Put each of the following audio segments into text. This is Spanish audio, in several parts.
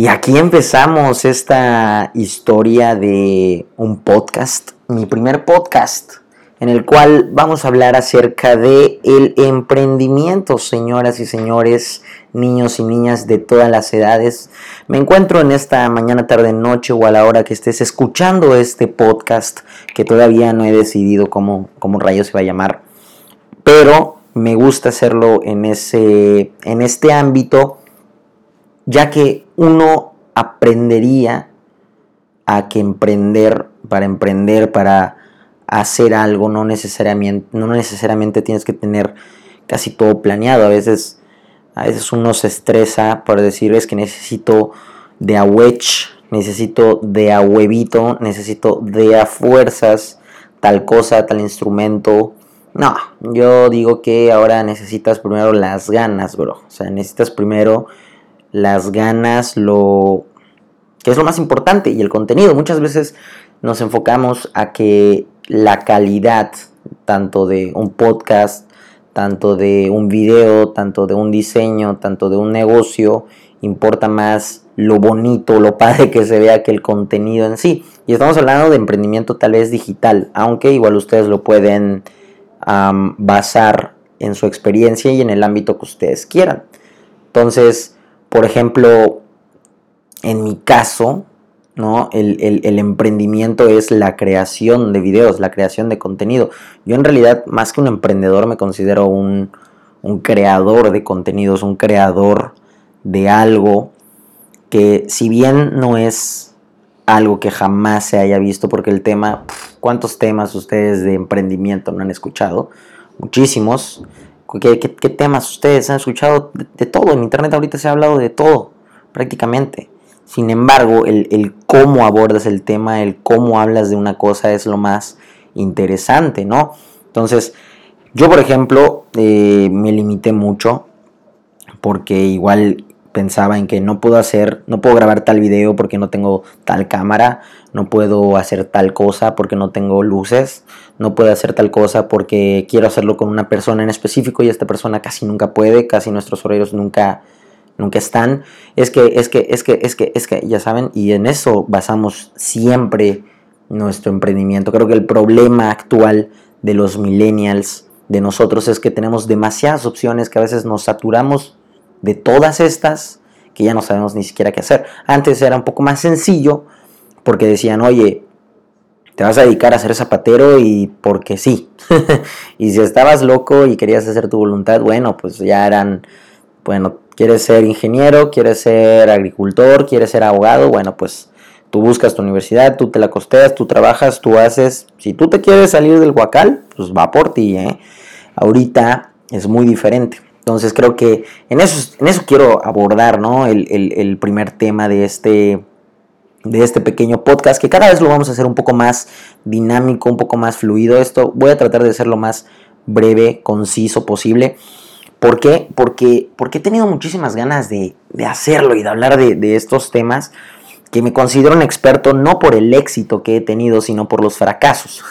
Y aquí empezamos esta historia de un podcast, mi primer podcast, en el cual vamos a hablar acerca de el emprendimiento, señoras y señores, niños y niñas de todas las edades. Me encuentro en esta mañana, tarde, noche o a la hora que estés escuchando este podcast, que todavía no he decidido cómo, cómo rayos se va a llamar, pero me gusta hacerlo en, ese, en este ámbito ya que uno aprendería a que emprender, para emprender, para hacer algo, no necesariamente, no necesariamente tienes que tener casi todo planeado. A veces, a veces uno se estresa por decir es que necesito de a wedge, necesito de a huevito, necesito de a fuerzas, tal cosa, tal instrumento. No, yo digo que ahora necesitas primero las ganas, bro. O sea, necesitas primero las ganas, lo que es lo más importante y el contenido. Muchas veces nos enfocamos a que la calidad tanto de un podcast, tanto de un video, tanto de un diseño, tanto de un negocio, importa más lo bonito, lo padre que se vea que el contenido en sí. Y estamos hablando de emprendimiento tal vez digital, aunque igual ustedes lo pueden basar en su experiencia y en el ámbito que ustedes quieran. Entonces, por ejemplo, en mi caso, ¿no? El, emprendimiento es la creación de videos, la creación de contenido. Yo en realidad, más que un emprendedor, me considero un, creador de contenidos, un creador de algo que si bien no es algo que jamás se haya visto, porque el tema, ¿cuántos temas ustedes de emprendimiento no han escuchado? Muchísimos. ¿Qué, temas ustedes han escuchado? De, todo, en Internet ahorita se ha hablado de todo, prácticamente. Sin embargo, el, cómo abordas el tema, el cómo hablas de una cosa es lo más interesante, ¿no? Entonces, yo por ejemplo, eh, me limité mucho porque igual pensaba en que no puedo hacer, no puedo grabar tal video porque no tengo tal cámara, no puedo hacer tal cosa porque no tengo luces, no puedo hacer tal cosa porque quiero hacerlo con una persona en específico y esta persona casi nunca puede, casi nuestros horarios nunca nunca están. Es que es que es que es que es que ya saben y en eso basamos siempre nuestro emprendimiento. Creo que el problema actual de los millennials de nosotros es que tenemos demasiadas opciones que a veces nos saturamos de todas estas que ya no sabemos ni siquiera qué hacer. Antes era un poco más sencillo porque decían, oye, te vas a dedicar a ser zapatero y porque sí. y si estabas loco y querías hacer tu voluntad, bueno, pues ya eran, bueno, quieres ser ingeniero, quieres ser agricultor, quieres ser abogado, bueno, pues tú buscas tu universidad, tú te la costeas, tú trabajas, tú haces. Si tú te quieres salir del huacal, pues va por ti, ¿eh? Ahorita es muy diferente. Entonces creo que en eso, en eso quiero abordar ¿no? el, primer tema de este, de este pequeño podcast, que cada vez lo vamos a hacer un poco más dinámico, un poco más fluido. Esto voy a tratar de ser lo más breve, conciso posible. ¿Por qué? Porque, porque he tenido muchísimas ganas de, hacerlo y de hablar de, de, estos temas que me considero un experto no por el éxito que he tenido, sino por los fracasos.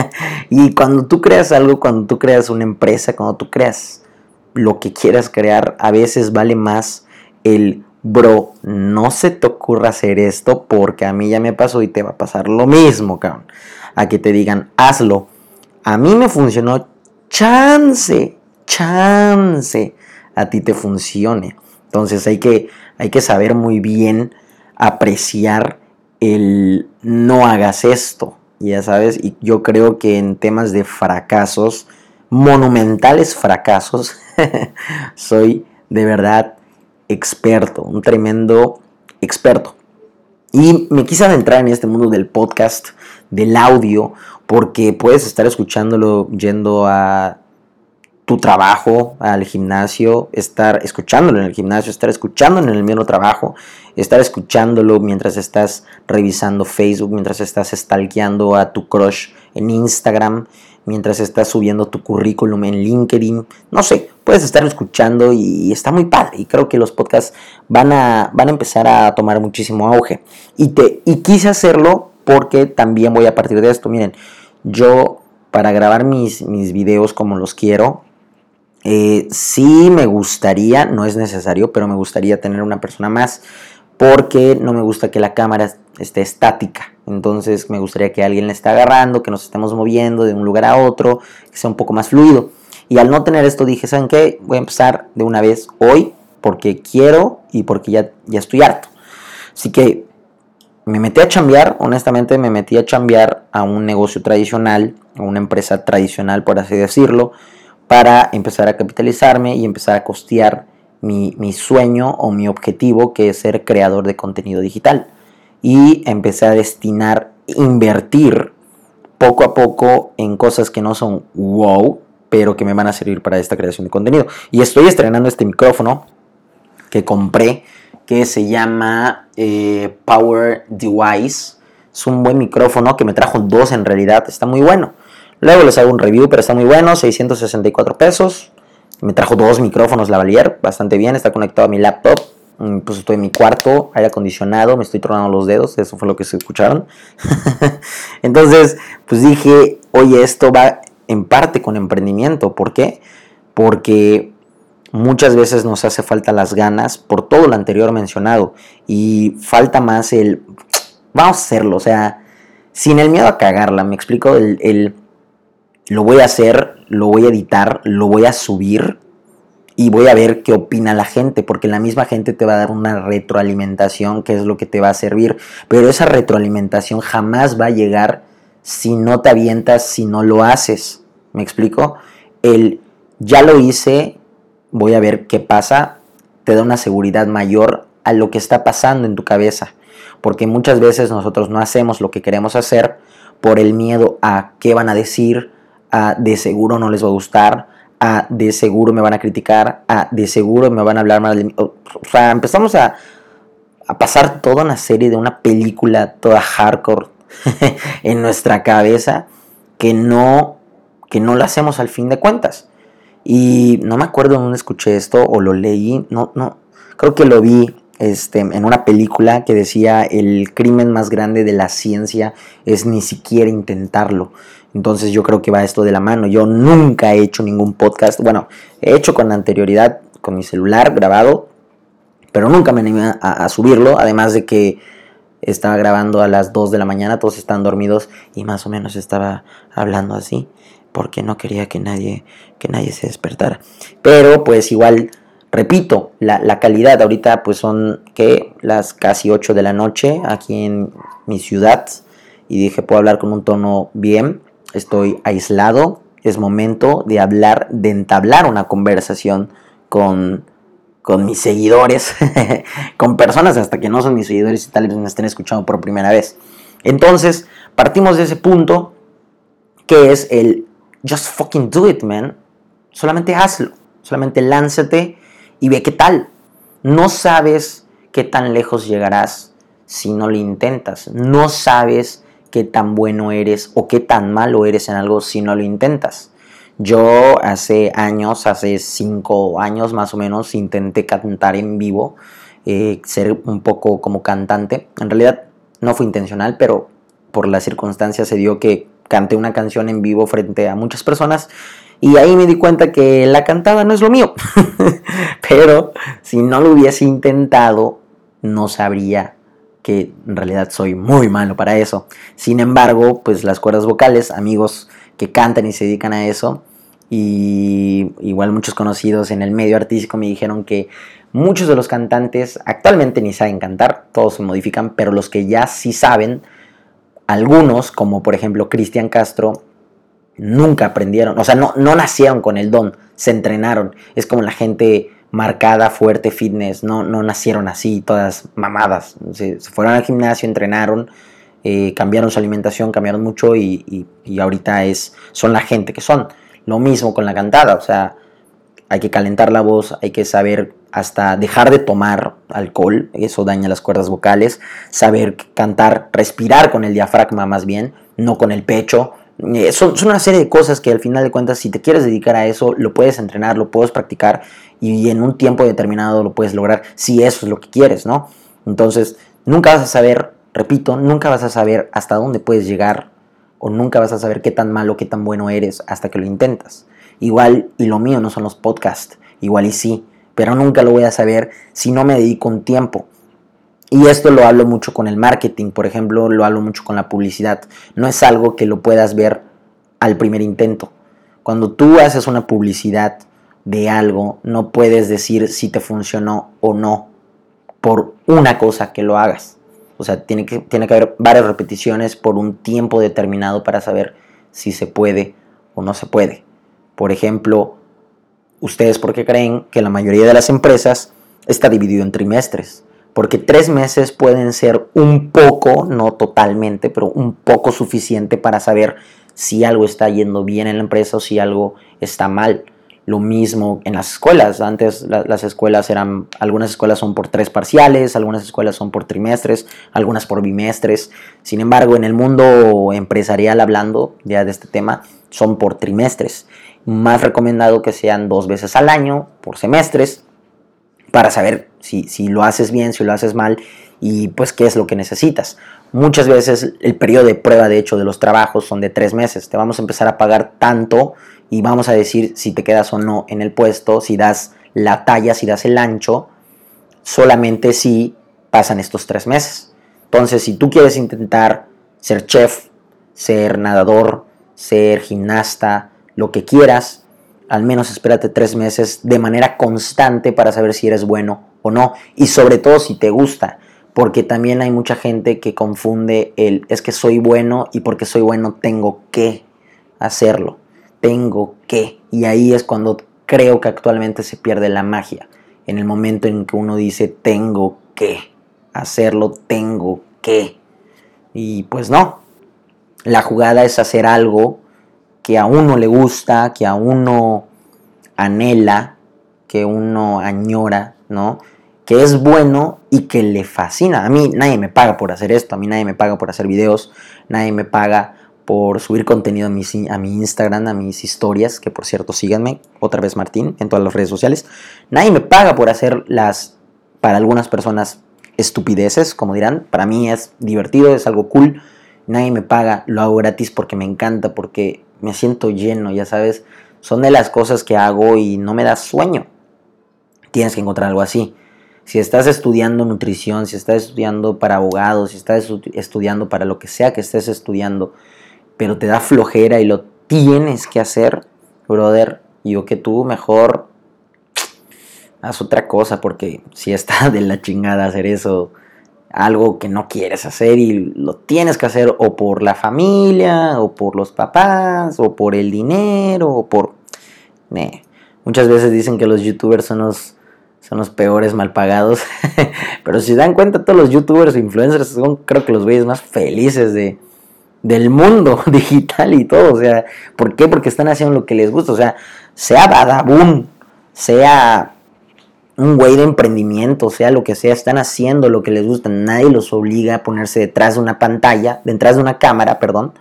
y cuando tú creas algo, cuando tú creas una empresa, cuando tú creas lo que quieras crear, a veces vale más el bro, no se te ocurra hacer esto porque a mí ya me pasó y te va a pasar lo mismo, cabrón. A que te digan, hazlo. A mí me funcionó, chance, chance, a ti te funcione. Entonces hay que, hay que saber muy bien apreciar el no hagas esto. Ya sabes, y yo creo que en temas de fracasos, monumentales fracasos, soy de verdad experto, un tremendo experto. Y me quise adentrar en este mundo del podcast, del audio, porque puedes estar escuchándolo yendo a tu trabajo, al gimnasio, estar escuchándolo en el gimnasio, estar escuchándolo en el mismo trabajo, estar escuchándolo mientras estás revisando Facebook, mientras estás stalkeando a tu crush en Instagram, mientras estás subiendo tu currículum en LinkedIn, no sé, puedes estar escuchando y está muy padre. Y creo que los podcasts van a, van a empezar a tomar muchísimo auge. Y, te, y quise hacerlo porque también voy a partir de esto. Miren, yo para grabar mis, mis videos como los quiero, eh, sí me gustaría, no es necesario, pero me gustaría tener una persona más porque no me gusta que la cámara esté estática. Entonces me gustaría que alguien la esté agarrando, que nos estemos moviendo de un lugar a otro, que sea un poco más fluido. Y al no tener esto dije, ¿saben qué? Voy a empezar de una vez hoy porque quiero y porque ya, ya estoy harto. Así que me metí a chambear, honestamente me metí a chambear a un negocio tradicional, a una empresa tradicional por así decirlo, para empezar a capitalizarme y empezar a costear mi, mi sueño o mi objetivo que es ser creador de contenido digital. Y empecé a destinar, invertir poco a poco en cosas que no son wow, pero que me van a servir para esta creación de contenido. Y estoy estrenando este micrófono que compré, que se llama eh, Power Device. Es un buen micrófono que me trajo dos en realidad, está muy bueno. Luego les hago un review, pero está muy bueno, 664 pesos. Me trajo dos micrófonos Lavalier, bastante bien, está conectado a mi laptop. Mm, pues estoy en mi cuarto, aire acondicionado, me estoy tronando los dedos, eso fue lo que se escucharon. Entonces, pues dije, oye, esto va en parte con emprendimiento. ¿Por qué? Porque muchas veces nos hace falta las ganas por todo lo anterior mencionado y falta más el, vamos a hacerlo, o sea, sin el miedo a cagarla, me explico, el, el lo voy a hacer, lo voy a editar, lo voy a subir y voy a ver qué opina la gente, porque la misma gente te va a dar una retroalimentación que es lo que te va a servir, pero esa retroalimentación jamás va a llegar si no te avientas, si no lo haces. ¿Me explico? El ya lo hice, voy a ver qué pasa, te da una seguridad mayor a lo que está pasando en tu cabeza. Porque muchas veces nosotros no hacemos lo que queremos hacer por el miedo a qué van a decir, a de seguro no les va a gustar, a de seguro me van a criticar, a de seguro me van a hablar mal de mí. O sea, empezamos a, a pasar toda una serie de una película toda hardcore en nuestra cabeza que no, que no la hacemos al fin de cuentas. Y no me acuerdo dónde escuché esto o lo leí, no, no, creo que lo vi este, en una película que decía el crimen más grande de la ciencia es ni siquiera intentarlo. Entonces yo creo que va esto de la mano. Yo nunca he hecho ningún podcast, bueno, he hecho con anterioridad con mi celular grabado, pero nunca me animé a subirlo, además de que estaba grabando a las 2 de la mañana, todos están dormidos y más o menos estaba hablando así porque no quería que nadie, que nadie se despertara. Pero pues igual, repito, la, calidad ahorita pues son que las casi 8 de la noche aquí en mi ciudad. Y dije puedo hablar con un tono bien, estoy aislado, es momento de hablar, de entablar una conversación con con mis seguidores, con personas hasta que no son mis seguidores y tal vez me estén escuchando por primera vez. Entonces, partimos de ese punto que es el just fucking do it, man. Solamente hazlo, solamente lánzate y ve qué tal. No sabes qué tan lejos llegarás si no lo intentas. No sabes qué tan bueno eres o qué tan malo eres en algo si no lo intentas. Yo hace años, hace cinco años más o menos, intenté cantar en vivo, eh, ser un poco como cantante. En realidad no fue intencional, pero por las circunstancias se dio que canté una canción en vivo frente a muchas personas y ahí me di cuenta que la cantada no es lo mío. pero si no lo hubiese intentado, no sabría que en realidad soy muy malo para eso. Sin embargo, pues las cuerdas vocales, amigos que cantan y se dedican a eso. Y igual muchos conocidos en el medio artístico me dijeron que muchos de los cantantes actualmente ni saben cantar, todos se modifican, pero los que ya sí saben, algunos, como por ejemplo Cristian Castro, nunca aprendieron, o sea, no, no nacieron con el don, se entrenaron. Es como la gente marcada, fuerte, fitness, no, no nacieron así, todas mamadas. Se, fueron al gimnasio, entrenaron, eh, cambiaron su alimentación, cambiaron mucho y, ahorita es, son la gente que son. Lo mismo con la cantada, o sea, hay que calentar la voz, hay que saber hasta dejar de tomar alcohol, eso daña las cuerdas vocales, saber cantar, respirar con el diafragma más bien, no con el pecho. Eh, son, son, una serie de cosas que al final de cuentas, si te quieres dedicar a eso, lo puedes entrenar, lo puedes practicar y en un tiempo determinado lo puedes lograr, si eso es lo que quieres, ¿no? Entonces, nunca vas a saber Repito, nunca vas a saber hasta dónde puedes llegar o nunca vas a saber qué tan malo, qué tan bueno eres hasta que lo intentas. Igual, y lo mío no son los podcasts, igual y sí, pero nunca lo voy a saber si no me dedico un tiempo. Y esto lo hablo mucho con el marketing, por ejemplo, lo hablo mucho con la publicidad. No es algo que lo puedas ver al primer intento. Cuando tú haces una publicidad de algo, no puedes decir si te funcionó o no por una cosa que lo hagas. O sea, tiene que, tiene que haber varias repeticiones por un tiempo determinado para saber si se puede o no se puede. Por ejemplo, ¿ustedes por qué creen que la mayoría de las empresas está dividido en trimestres? Porque tres meses pueden ser un poco, no totalmente, pero un poco suficiente para saber si algo está yendo bien en la empresa o si algo está mal. Lo mismo en las escuelas. Antes las escuelas eran, algunas escuelas son por tres parciales, algunas escuelas son por trimestres, algunas por bimestres. Sin embargo, en el mundo empresarial hablando ya de este tema, son por trimestres. Más recomendado que sean dos veces al año, por semestres, para saber si, si lo haces bien, si lo haces mal y pues qué es lo que necesitas. Muchas veces el periodo de prueba, de hecho, de los trabajos son de tres meses. Te vamos a empezar a pagar tanto y vamos a decir si te quedas o no en el puesto, si das la talla, si das el ancho, solamente si pasan estos tres meses. Entonces, si tú quieres intentar ser chef, ser nadador, ser gimnasta, lo que quieras, al menos espérate tres meses de manera constante para saber si eres bueno o no. Y sobre todo si te gusta, porque también hay mucha gente que confunde el es que soy bueno y porque soy bueno tengo que hacerlo tengo que. Y ahí es cuando creo que actualmente se pierde la magia. En el momento en que uno dice tengo que hacerlo, tengo que. Y pues no. La jugada es hacer algo que a uno le gusta, que a uno anhela, que uno añora, ¿no? Que es bueno y que le fascina. A mí nadie me paga por hacer esto, a mí nadie me paga por hacer videos, nadie me paga por subir contenido a mi, a mi Instagram, a mis historias, que por cierto síganme, otra vez Martín, en todas las redes sociales. Nadie me paga por hacer las, para algunas personas, estupideces, como dirán. Para mí es divertido, es algo cool. Nadie me paga, lo hago gratis porque me encanta, porque me siento lleno, ya sabes. Son de las cosas que hago y no me da sueño. Tienes que encontrar algo así. Si estás estudiando nutrición, si estás estudiando para abogados, si estás estudiando para lo que sea que estés estudiando, pero te da flojera y lo tienes que hacer, brother, yo que tú mejor haz otra cosa, porque si está de la chingada hacer eso, algo que no quieres hacer y lo tienes que hacer o por la familia, o por los papás, o por el dinero, o por... Muchas veces dicen que los youtubers son los, son los peores mal pagados, pero si dan cuenta todos los youtubers e influencers son creo que los güeyes más felices de, del mundo digital y todo. O sea, ¿por qué? Porque están haciendo lo que les gusta. O sea, sea Badabun, sea un güey de emprendimiento, sea lo que sea, están haciendo lo que les gusta. Nadie los obliga a ponerse detrás de una pantalla, detrás de una cámara, perdón,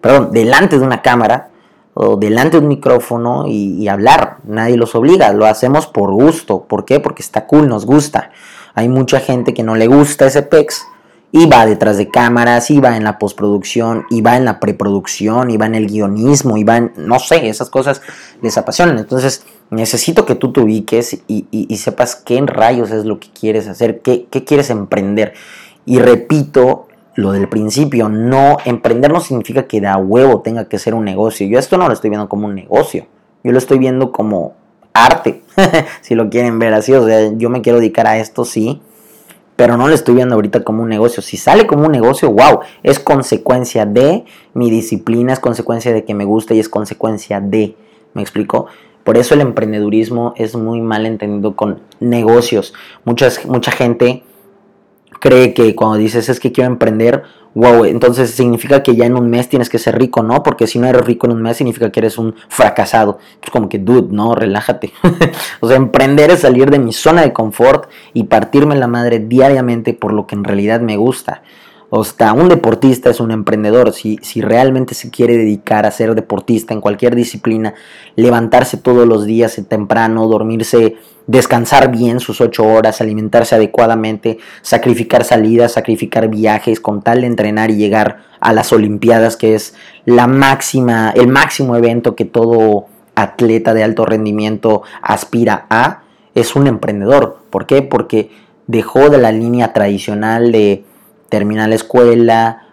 perdón, delante de una cámara o delante de un micrófono y, y hablar. Nadie los obliga, lo hacemos por gusto. ¿Por qué? Porque está cool, nos gusta. Hay mucha gente que no le gusta ese pex y va detrás de cámaras, y va en la postproducción, y va en la preproducción, y va en el guionismo, y va en, no sé, esas cosas les apasionan. Entonces, necesito que tú te ubiques y, sepas qué en rayos es lo que quieres hacer, qué, quieres emprender. Y repito lo del principio, no, emprender no significa que de huevo tenga que ser un negocio. Yo esto no lo estoy viendo como un negocio, yo lo estoy viendo como arte, si lo quieren ver así. O sea, yo me quiero dedicar a esto, sí pero no lo estoy viendo ahorita como un negocio. Si sale como un negocio, wow, es consecuencia de mi disciplina, es consecuencia de que me gusta y es consecuencia de, ¿me explico? Por eso el emprendedurismo es muy mal entendido con negocios. Muchas, mucha gente cree que cuando dices es que quiero emprender, wow, entonces significa que ya en un mes tienes que ser rico, ¿no? Porque si no eres rico en un mes significa que eres un fracasado. Pues como que, dude, no, relájate. o sea, emprender es salir de mi zona de confort y partirme la madre diariamente por lo que en realidad me gusta. Sea, un deportista es un emprendedor. Si, si realmente se quiere dedicar a ser deportista en cualquier disciplina, levantarse todos los días temprano, dormirse, descansar bien sus ocho horas, alimentarse adecuadamente, sacrificar salidas, sacrificar viajes con tal de entrenar y llegar a las Olimpiadas, que es la máxima, el máximo evento que todo atleta de alto rendimiento aspira a, es un emprendedor. ¿Por qué? Porque dejó de la línea tradicional de terminar la escuela,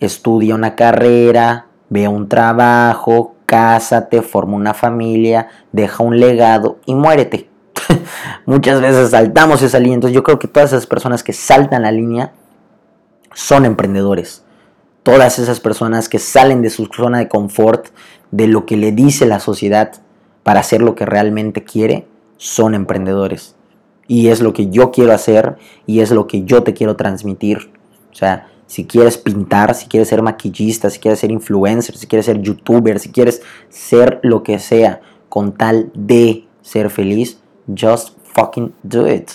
estudia una carrera, ve un trabajo, cásate, forma una familia, deja un legado y muérete. Muchas veces saltamos esa línea. Entonces yo creo que todas esas personas que saltan la línea son emprendedores. Todas esas personas que salen de su zona de confort, de lo que le dice la sociedad para hacer lo que realmente quiere, son emprendedores. Y es lo que yo quiero hacer y es lo que yo te quiero transmitir. O sea, si quieres pintar, si quieres ser maquillista, si quieres ser influencer, si quieres ser youtuber, si quieres ser lo que sea con tal de ser feliz, just fucking do it.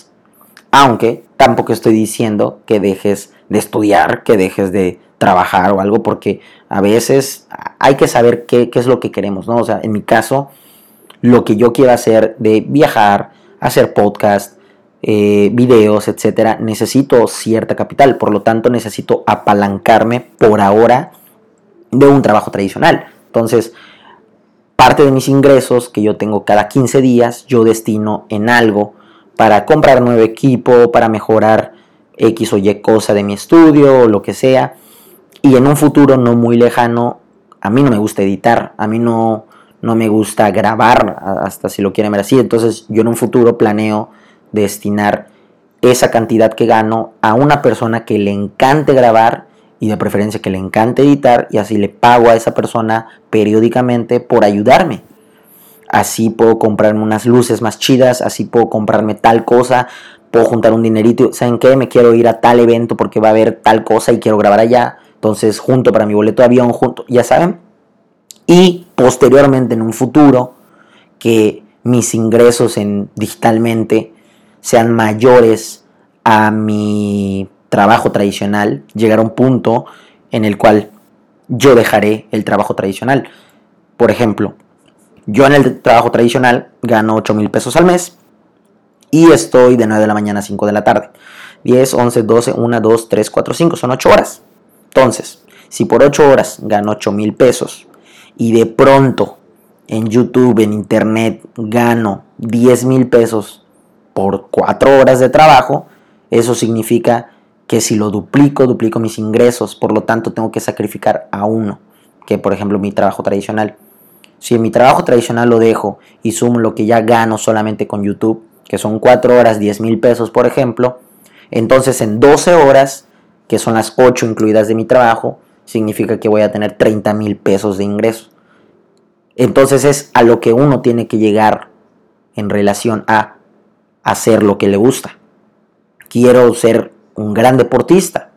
Aunque tampoco estoy diciendo que dejes de estudiar, que dejes de trabajar o algo, porque a veces hay que saber qué, es lo que queremos, ¿no? O sea, en mi caso, lo que yo quiero hacer de viajar, hacer podcast, eh, videos, etcétera, necesito cierta capital, por lo tanto necesito apalancarme por ahora de un trabajo tradicional. Entonces, parte de mis ingresos que yo tengo cada 15 días, yo destino en algo para comprar nuevo equipo, para mejorar X o Y cosa de mi estudio o lo que sea. Y en un futuro no muy lejano, a mí no me gusta editar, a mí no, no me gusta grabar, hasta si lo quieren ver así. Entonces yo en un futuro planeo destinar esa cantidad que gano a una persona que le encante grabar y de preferencia que le encante editar y así le pago a esa persona periódicamente por ayudarme. Así puedo comprarme unas luces más chidas, así puedo comprarme tal cosa, puedo juntar un dinerito, ¿saben qué? Me quiero ir a tal evento porque va a haber tal cosa y quiero grabar allá. Entonces, junto para mi boleto de avión, junto, ya saben. Y posteriormente en un futuro que mis ingresos en digitalmente sean mayores a mi trabajo tradicional, llegar a un punto en el cual yo dejaré el trabajo tradicional. Por ejemplo, yo en el trabajo tradicional gano 8 mil pesos al mes y estoy de 9 de la mañana a 5 de la tarde. 10, 11, 12, 1, 2, 3, 4, 5, son 8 horas. Entonces, si por 8 horas gano 8 mil pesos y de pronto en YouTube, en Internet, gano 10 mil pesos por cuatro horas de trabajo, eso significa que si lo duplico, duplico mis ingresos, por lo tanto tengo que sacrificar a uno, que por ejemplo mi trabajo tradicional. Si en mi trabajo tradicional lo dejo y sumo lo que ya gano solamente con YouTube, que son cuatro horas, 10 mil pesos por ejemplo, entonces en 12 horas, que son las 8 incluidas de mi trabajo, significa que voy a tener 30 mil pesos de ingresos. Entonces es a lo que uno tiene que llegar en relación a hacer lo que le gusta. Quiero ser un gran deportista.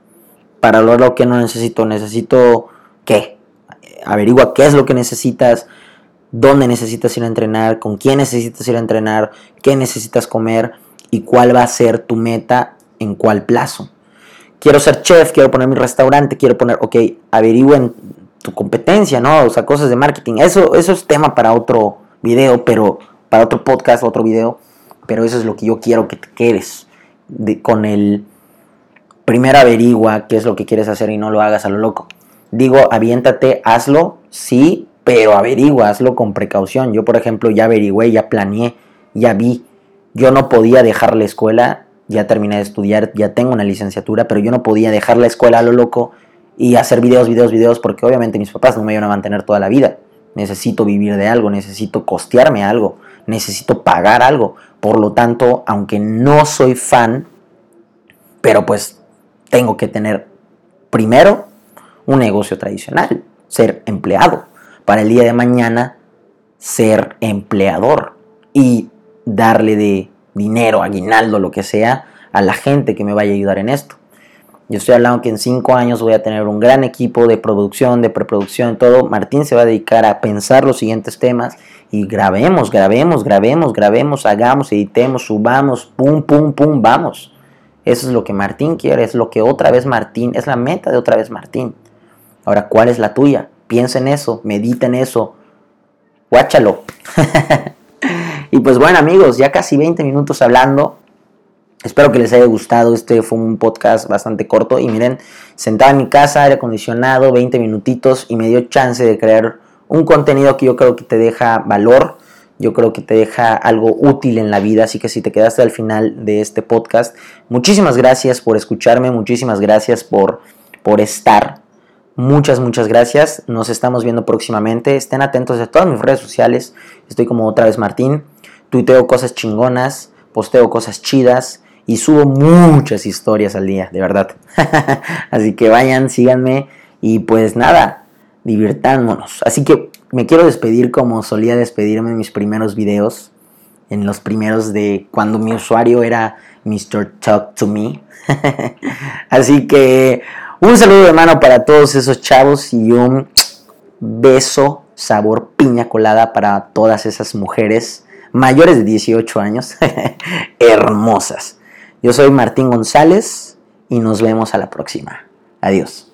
Para lo que no necesito, necesito qué. Averigua qué es lo que necesitas, dónde necesitas ir a entrenar, con quién necesitas ir a entrenar, qué necesitas comer y cuál va a ser tu meta en cuál plazo. Quiero ser chef, quiero poner mi restaurante, quiero poner, ok, averigüen tu competencia, ¿no? O sea, cosas de marketing. Eso, eso es tema para otro video, pero para otro podcast, otro video pero eso es lo que yo quiero que te quedes con el primero averigua qué es lo que quieres hacer y no lo hagas a lo loco. Digo, aviéntate, hazlo, sí, pero averigua, hazlo con precaución. Yo, por ejemplo, ya averigüé, ya planeé, ya vi. Yo no podía dejar la escuela, ya terminé de estudiar, ya tengo una licenciatura, pero yo no podía dejar la escuela a lo loco y hacer videos, videos, videos, porque obviamente mis papás no me iban a mantener toda la vida. Necesito vivir de algo, necesito costearme algo, necesito pagar algo. Por lo tanto, aunque no soy fan, pero pues tengo que tener primero un negocio tradicional, ser empleado, para el día de mañana ser empleador y darle de dinero, aguinaldo, lo que sea, a la gente que me vaya a ayudar en esto. Yo estoy hablando que en cinco años voy a tener un gran equipo de producción, de preproducción, todo. Martín se va a dedicar a pensar los siguientes temas y grabemos, grabemos, grabemos, grabemos, hagamos, editemos, subamos, pum, pum, pum, vamos. Eso es lo que Martín quiere, es lo que otra vez Martín, es la meta de otra vez Martín. Ahora, ¿cuál es la tuya? Piensa en eso, medita en eso, guáchalo. y pues bueno amigos, ya casi 20 minutos hablando. Espero que les haya gustado. Este fue un podcast bastante corto. Y miren, sentado en mi casa, aire acondicionado, 20 minutitos y me dio chance de crear un contenido que yo creo que te deja valor, yo creo que te deja algo útil en la vida, así que si te quedaste al final de este podcast, muchísimas gracias por escucharme, muchísimas gracias por, por estar. Muchas, muchas gracias. Nos estamos viendo próximamente. Estén atentos a todas mis redes sociales. Estoy como otra vez Martín. Tuiteo cosas chingonas, posteo cosas chidas y subo muchas historias al día, de verdad. Así que vayan, síganme y pues nada, divirtámonos. Así que me quiero despedir como solía despedirme en mis primeros videos, en los primeros de cuando mi usuario era Mr. Talk to Me. Así que un saludo de mano para todos esos chavos y un beso sabor piña colada para todas esas mujeres mayores de 18 años, hermosas. Yo soy Martín González y nos vemos a la próxima. Adiós.